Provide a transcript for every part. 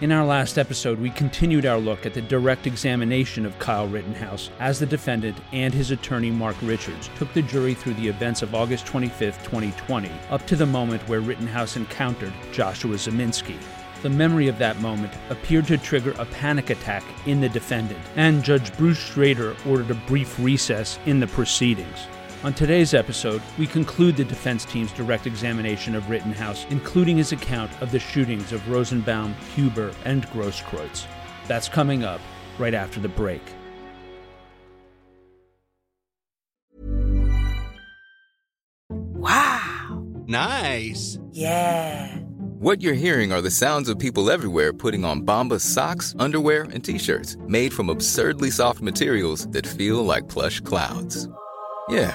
In our last episode, we continued our look at the direct examination of Kyle Rittenhouse as the defendant and his attorney Mark Richards took the jury through the events of August 25, 2020, up to the moment where Rittenhouse encountered Joshua Ziminski. The memory of that moment appeared to trigger a panic attack in the defendant, and Judge Bruce Schroeder ordered a brief recess in the proceedings. On today's episode, we conclude the defense team's direct examination of Rittenhouse, including his account of the shootings of Rosenbaum, Huber, and Grosskreutz. That's coming up right after the break. Wow. Nice. Yeah. What you're hearing are the sounds of people everywhere putting on Bombas socks, underwear, and t-shirts made from absurdly soft materials that feel like plush clouds. Yeah,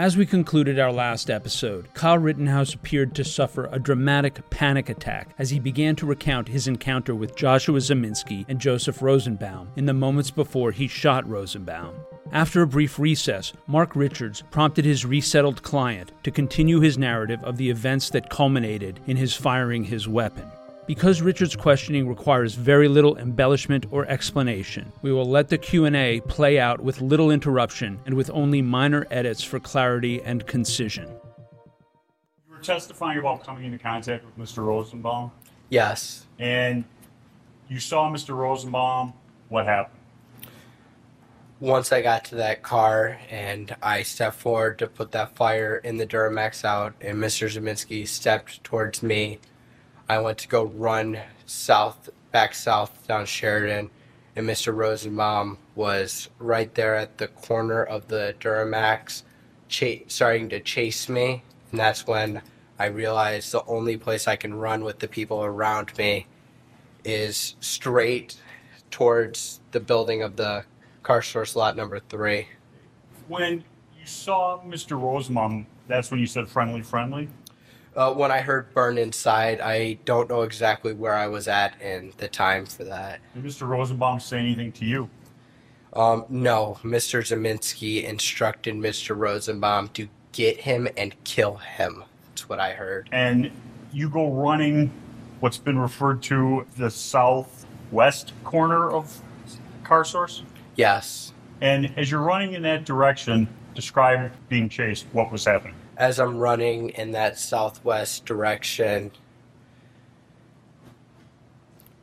As we concluded our last episode, Kyle Rittenhouse appeared to suffer a dramatic panic attack as he began to recount his encounter with Joshua Ziminski and Joseph Rosenbaum in the moments before he shot Rosenbaum. After a brief recess, Mark Richards prompted his resettled client to continue his narrative of the events that culminated in his firing his weapon. Because Richards' questioning requires very little embellishment or explanation, we will let the Q&A play out with little interruption and with only minor edits for clarity and concision. You were testifying about coming into contact with Mr. Rosenbaum, Yes. and you saw Mr. Rosenbaum. What happened? Once I got to that car and I stepped forward to put that fire in the Duramax out, and Mr. Ziminski stepped towards me, I went to go run south, back south down Sheridan, and Mr. Rosenbaum was right there at the corner of the Duramax, cha- starting to chase me. And that's when I realized the only place I can run with the people around me is straight towards the building of the car store lot number three. When you saw Mr. Rosenbaum, that's when you said friendly, friendly. Uh, when I heard burn inside, I don't know exactly where I was at and the time for that. Did Mr. Rosenbaum say anything to you? Um, no, Mr. Ziminski instructed Mr. Rosenbaum to get him and kill him. That's what I heard. And you go running what's been referred to the southwest corner of Car Source. Yes. And as you're running in that direction, describe being chased. What was happening? As I'm running in that southwest direction,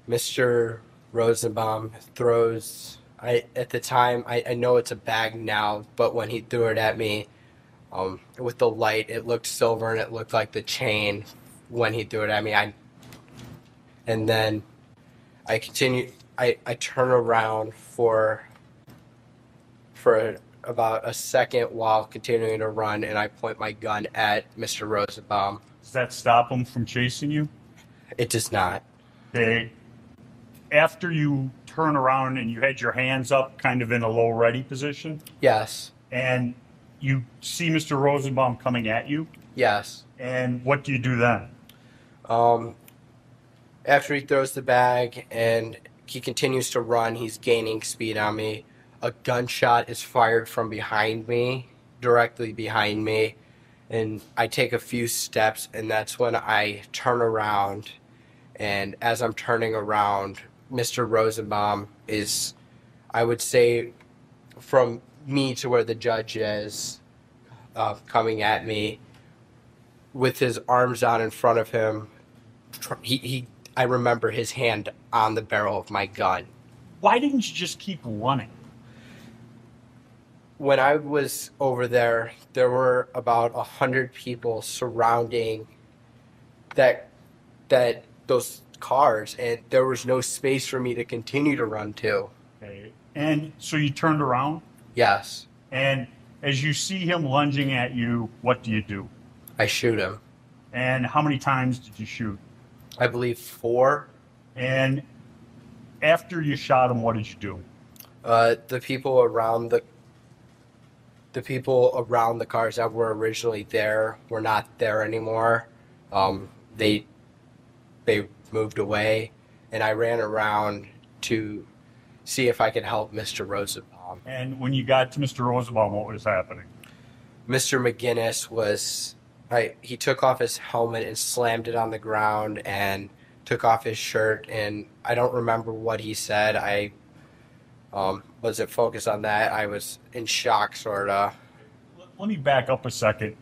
Mr. Rosenbaum throws. I at the time I, I know it's a bag now, but when he threw it at me, um, with the light, it looked silver and it looked like the chain when he threw it at me. I and then I continue. I, I turn around for for about a second while continuing to run, and I point my gun at Mr. Rosenbaum. Does that stop him from chasing you? It does not. Okay. After you turn around and you had your hands up, kind of in a low ready position, Yes. and you see Mr. Rosenbaum coming at you, Yes. and what do you do then? Um, after he throws the bag and he continues to run, he's gaining speed on me. A gunshot is fired from behind me, directly behind me, and I take a few steps, and that's when I turn around. And as I'm turning around, Mr. Rosenbaum is, I would say, from me to where the judge is, uh, coming at me with his arms out in front of him. He, he, I remember his hand on the barrel of my gun. Why didn't you just keep running? When I was over there, there were about a hundred people surrounding that that those cars, and there was no space for me to continue to run to. Okay. And so you turned around, Yes, and as you see him lunging at you, what do you do? I shoot him. And how many times did you shoot? I believe four. And after you shot him, what did you do? Uh, the people around the the people around the cars that were originally there were not there anymore. Um, they they moved away, and I ran around to see if I could help Mr. Rosenbaum. And when you got to Mr. Rosenbaum, what was happening? Mr. McGinnis was I he took off his helmet and slammed it on the ground and took off his shirt and I don't remember what he said. I um, was it focused on that. I was in shock, sorta. Let me back up a second.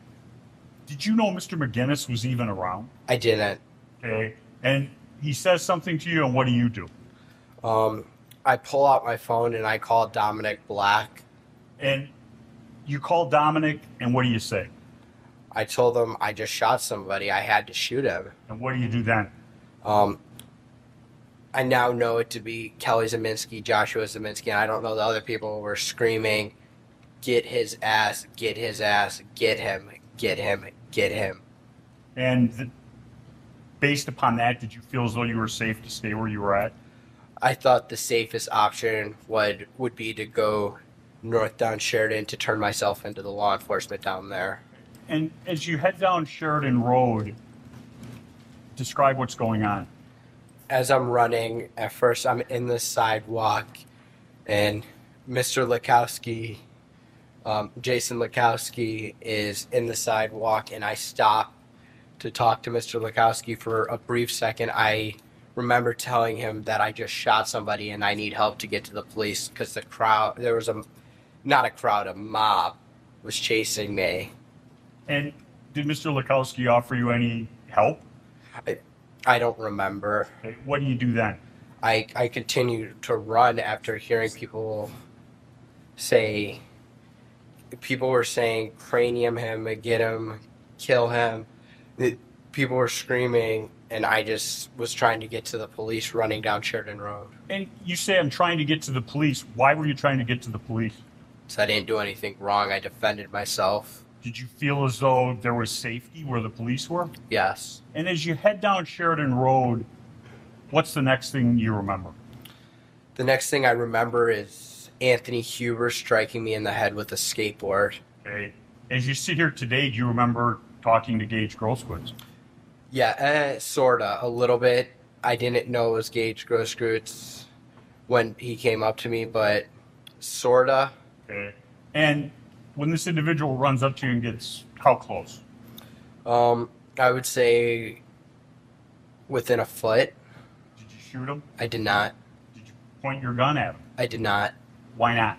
Did you know Mr. McGinnis was even around? I didn't. Okay. And he says something to you, and what do you do? Um, I pull out my phone and I call Dominic Black. And you call Dominic, and what do you say? I told him I just shot somebody. I had to shoot him. And what do you do then? Um, I now know it to be Kelly Ziminski, Joshua Ziminski, and I don't know the other people were screaming, "Get his ass! Get his ass! Get him! Get him! Get him!" And th- based upon that, did you feel as though you were safe to stay where you were at? I thought the safest option would would be to go north down Sheridan to turn myself into the law enforcement down there. And as you head down Sheridan Road, describe what's going on. As I'm running, at first I'm in the sidewalk, and Mr. Lackowski, um, Jason Lackowski, is in the sidewalk, and I stop to talk to Mr. Lackowski for a brief second. I remember telling him that I just shot somebody and I need help to get to the police because the crowd, there was a, not a crowd, a mob was chasing me. And did Mr. Lackowski offer you any help? I, I don't remember. Okay, What do you do then? I, I continued to run after hearing people say, people were saying, cranium him, get him, kill him. People were screaming, and I just was trying to get to the police running down Sheridan Road. And you say, I'm trying to get to the police. Why were you trying to get to the police? So I didn't do anything wrong. I defended myself. Did you feel as though there was safety where the police were? Yes. And as you head down Sheridan Road, what's the next thing you remember? The next thing I remember is Anthony Huber striking me in the head with a skateboard. Okay. As you sit here today, do you remember talking to Gage Grosskreutz? Yeah, eh, sorta, a little bit. I didn't know it was Gage Grosskreutz when he came up to me, but sorta. Okay. And when this individual runs up to you and gets how close? Um, I would say within a foot. Did you shoot him? I did not. Did you point your gun at him? I did not. Why not?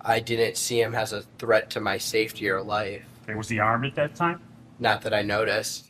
I didn't see him as a threat to my safety or life. Okay. Was he armed at that time? Not that I noticed.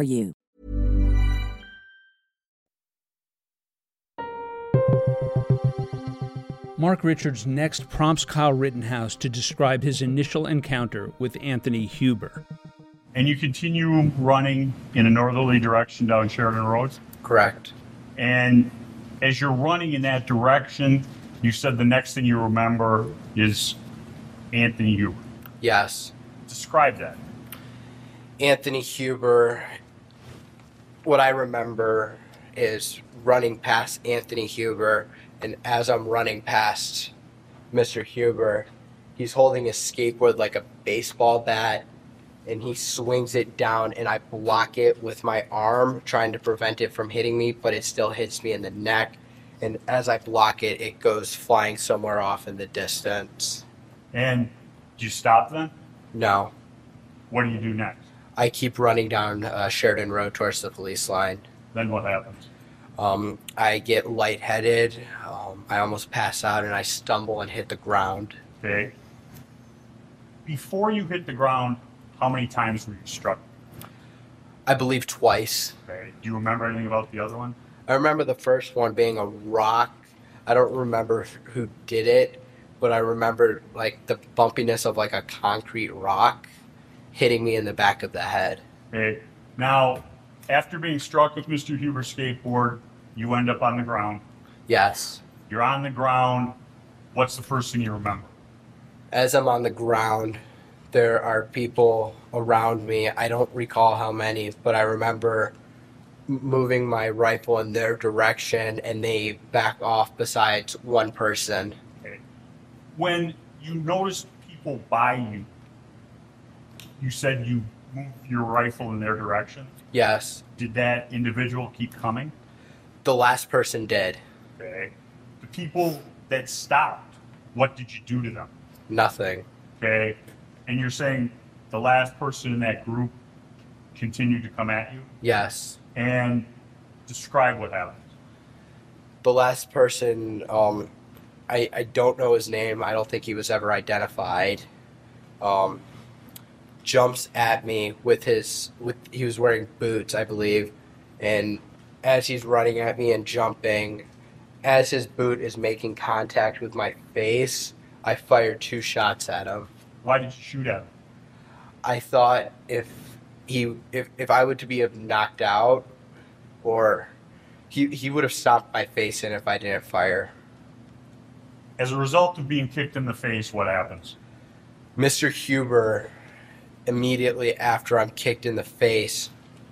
you. Mark Richards next prompts Kyle Rittenhouse to describe his initial encounter with Anthony Huber. And you continue running in a northerly direction down Sheridan Road. Correct. And as you're running in that direction, you said the next thing you remember is Anthony Huber. Yes. Describe that. Anthony Huber what I remember is running past Anthony Huber, and as I'm running past Mr. Huber, he's holding his skateboard like a baseball bat, and he swings it down, and I block it with my arm, trying to prevent it from hitting me, but it still hits me in the neck. And as I block it, it goes flying somewhere off in the distance. And do you stop then? No, What do you do next? I keep running down uh, Sheridan Road towards the police line. Then what happens? Um, I get lightheaded. Um, I almost pass out and I stumble and hit the ground. Okay. Before you hit the ground, how many times were you struck? I believe twice. Okay. Do you remember anything about the other one? I remember the first one being a rock. I don't remember who did it, but I remember like the bumpiness of like a concrete rock hitting me in the back of the head. Okay. Now, after being struck with Mr. Huber's skateboard, you end up on the ground. Yes. You're on the ground. What's the first thing you remember? As I'm on the ground, there are people around me. I don't recall how many, but I remember moving my rifle in their direction and they back off besides one person. Okay. When you noticed people by you, you said you moved your rifle in their direction. Yes. Did that individual keep coming? The last person did. Okay. The people that stopped, what did you do to them? Nothing. Okay. And you're saying the last person in that group continued to come at you? Yes. And describe what happened. The last person, um, I, I don't know his name. I don't think he was ever identified. Um, jumps at me with his with he was wearing boots, I believe, and as he's running at me and jumping, as his boot is making contact with my face, I fired two shots at him. Why did you shoot at him? I thought if he if, if I were to be knocked out or he he would have stopped my face in if I didn't fire. As a result of being kicked in the face, what happens? Mr. Huber immediately after I'm kicked in the face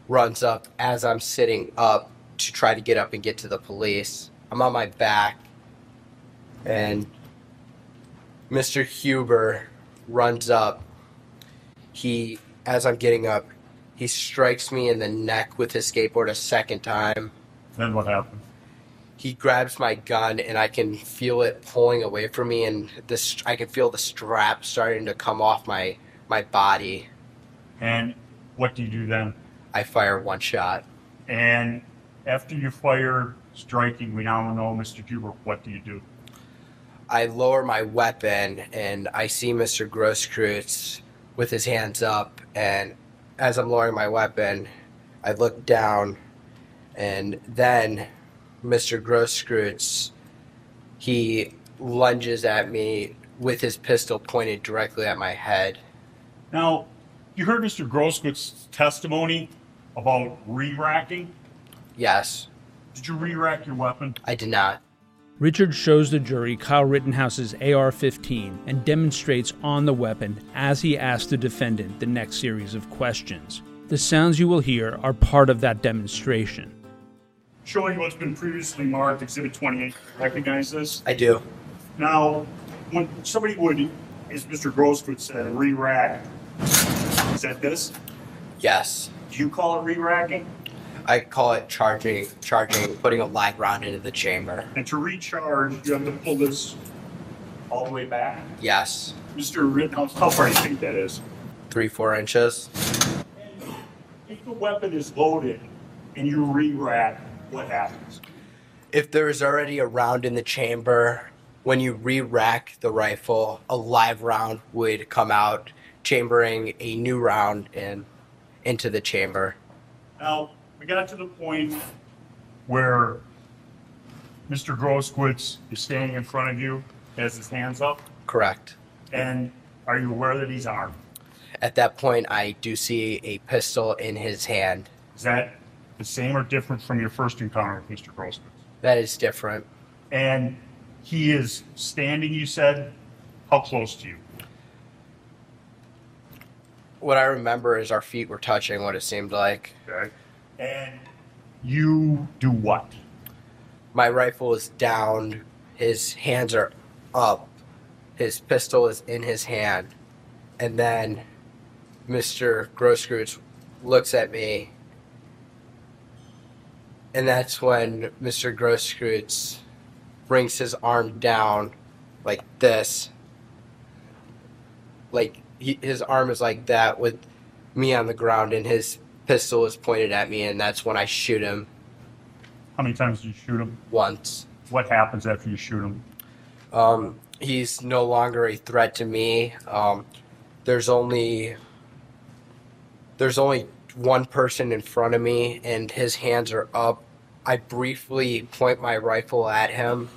runs up as I'm sitting up to try to get up and get to the police. I'm on my back and Mr. Huber runs up. He as I'm getting up, he strikes me in the neck with his skateboard a second time. Then what happened? He grabs my gun and I can feel it pulling away from me and this I can feel the strap starting to come off my my body. And what do you do then? I fire one shot. And after you fire striking, we now know Mr. Huber, what do you do? I lower my weapon and I see Mr. Grosskreutz with his hands up. And as I'm lowering my weapon, I look down and then Mr. Grosskreutz, he lunges at me with his pistol pointed directly at my head. Now, you heard Mr. Grosskreutz's testimony about re-racking. Yes, Did you re-rack your weapon? I did not. Richard shows the jury Kyle Rittenhouse's AR 15 and demonstrates on the weapon as he asks the defendant the next series of questions. The sounds you will hear are part of that demonstration. Showing what's been previously marked, Exhibit 28. Recognize this? I do. Now, when somebody would, as Mr. Grosskreutz said, re-rack, is that this? Yes. Do you call it re-racking? I call it charging, charging, putting a live round into the chamber. And to recharge, you have to pull this all the way back. Yes. Mr. Rittenhouse, how far do you think that is? Three, four inches. If the weapon is loaded and you re-rack, what happens? If there is already a round in the chamber, when you re rack the rifle, a live round would come out, chambering a new round in into the chamber. Now, we got to the point where Mr. Grosskreutz is standing in front of you, has his hands up, Correct. and are you aware that he's armed? At that point, I do see a pistol in his hand. Is that the same or different from your first encounter with Mr. Grosskreutz? That is different. And he is standing, you said, how close to you? What I remember is our feet were touching, what it seemed like. Okay. And You do what? My rifle is down. His hands are up. His pistol is in his hand. And then Mr. Grosskreutz looks at me. And that's when Mr. Grosskreutz brings his arm down like this. Like he, his arm is like that with me on the ground and his pistol is pointed at me and that's when I shoot him How many times do you shoot him? once. What happens after you shoot him? Um, he's no longer a threat to me. Um, there's only there's only one person in front of me, and his hands are up. I briefly point my rifle at him,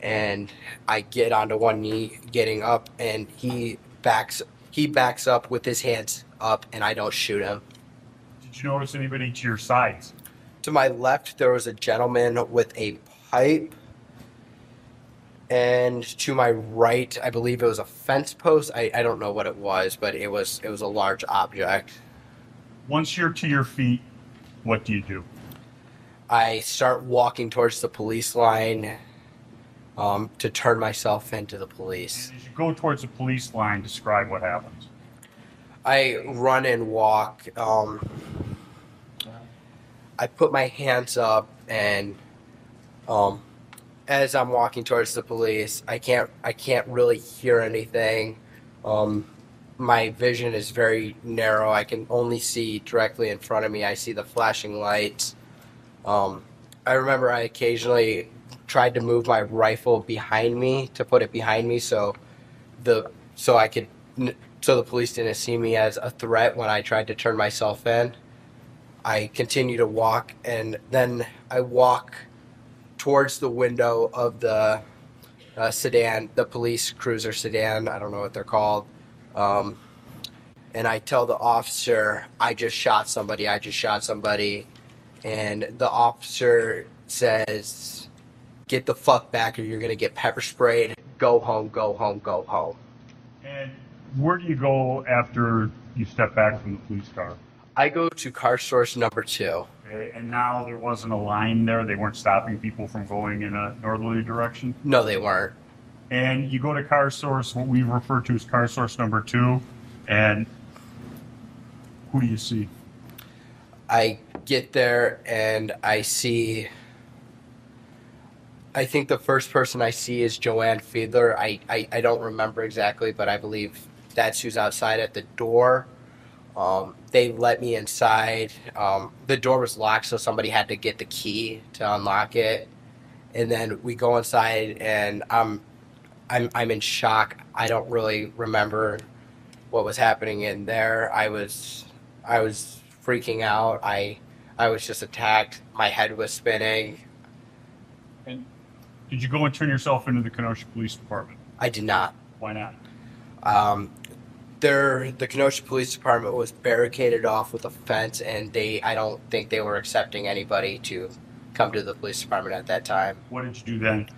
and I get onto one knee, getting up, and he backs he backs up with his hands up, and I don't shoot him. Did you notice anybody to your sides? To my left, there was a gentleman with a pipe. And to my right, I believe it was a fence post. I, I don't know what it was, but it was it was a large object. Once you're to your feet, what do you do? I start walking towards the police line um, to turn myself into the police. As you go towards the police line, describe what happens. I run and walk. Um, I put my hands up, and um, as I'm walking towards the police, I can't I can't really hear anything. Um, my vision is very narrow. I can only see directly in front of me. I see the flashing lights. Um, I remember I occasionally tried to move my rifle behind me to put it behind me so the so I could so the police didn't see me as a threat when I tried to turn myself in. I continue to walk and then I walk towards the window of the uh, sedan, the police cruiser sedan. I don't know what they're called. Um, and I tell the officer, I just shot somebody. I just shot somebody. And the officer says, Get the fuck back or you're going to get pepper sprayed. Go home, go home, go home. And where do you go after you step back from the police car? I go to car source number two. Okay, and now there wasn't a line there. They weren't stopping people from going in a northerly direction. No, they weren't. And you go to car source, what we refer to as car source number two, and who do you see? I get there and I see. I think the first person I see is Joanne Fiedler. I, I, I don't remember exactly, but I believe that's who's outside at the door. Um, they let me inside. Um, the door was locked, so somebody had to get the key to unlock it. And then we go inside, and I'm, I'm, I'm in shock. I don't really remember what was happening in there. I was, I was freaking out. I, I was just attacked. My head was spinning. Did you go and turn yourself into the Kenosha Police Department? I did not. Why not? Um, there, the Kenosha Police Department was barricaded off with a fence, and they, I don't think they were accepting anybody to come to the police department at that time. What did you do then?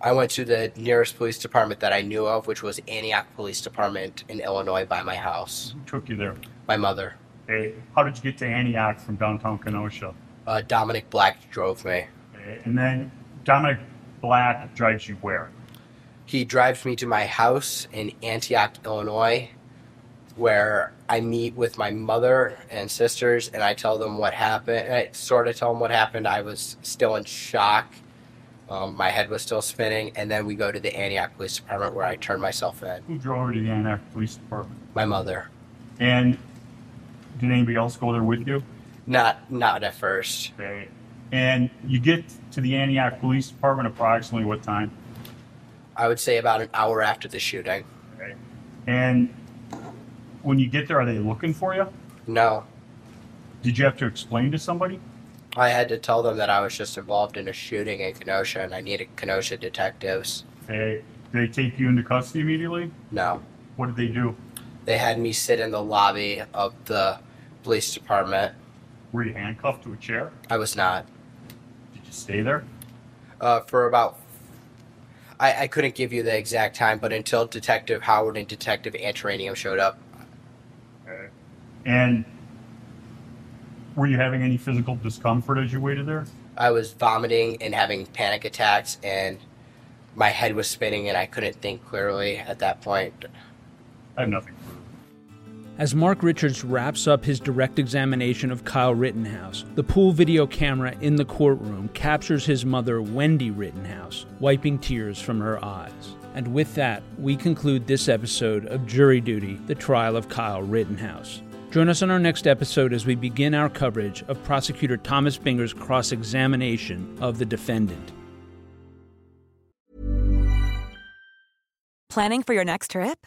I went to the nearest police department that I knew of, which was Antioch Police Department in Illinois by my house. Who took you there? My mother, Hey, how did you get to Antioch from downtown Kenosha? uh, Dominic Black, drove me. Okay, and then Dominic Black drives you where? He drives me to my house in Antioch, Illinois, where I meet with my mother and sisters, and I tell them what happened. I sort of tell them what happened. I was still in shock. Um, my head was still spinning, and then we go to the Antioch Police Department where I turn myself in. Who drove you to the Antioch Police Department? My mother, And did anybody else go there with you? not not at first. Okay. And you get to the Antioch Police Department approximately what time? I would say about an hour after the shooting. Okay. And when you get there, are they looking for you? No, Did you have to explain to somebody? I had to tell them that I was just involved in a shooting in Kenosha, and I needed Kenosha detectives. Okay. Did they take you into custody immediately? No. What did they do? They had me sit in the lobby of the police department. Were you handcuffed to a chair? I was not. You stay there? Uh, for about. I, I couldn't give you the exact time, but until Detective Howard and Detective Antaramian showed up. Okay. And Were you having any physical discomfort as you waited there? I was vomiting and having panic attacks, and my head was spinning, and I couldn't think clearly at that point. I have nothing. As Mark Richards wraps up his direct examination of Kyle Rittenhouse, the pool video camera in the courtroom captures his mother, Wendy Rittenhouse, wiping tears from her eyes. And with that, we conclude this episode of Jury Duty The Trial of Kyle Rittenhouse. Join us on our next episode as we begin our coverage of prosecutor Thomas Binger's cross examination of the defendant. Planning for your next trip?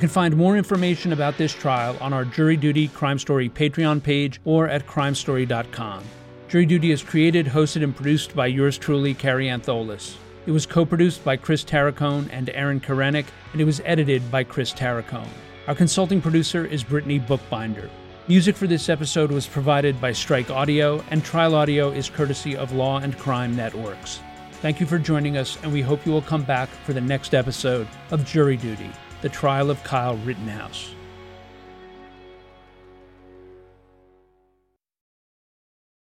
You can find more information about this trial on our Jury Duty Crime Story Patreon page or at crimestory.com. Jury Duty is created, hosted, and produced by yours truly, Carrie Antholis. It was co produced by Chris Tarracone and Aaron Karenik, and it was edited by Chris Tarracone. Our consulting producer is Brittany Bookbinder. Music for this episode was provided by Strike Audio, and Trial Audio is courtesy of Law and Crime Networks. Thank you for joining us, and we hope you will come back for the next episode of Jury Duty The Trial of Kyle Rittenhouse.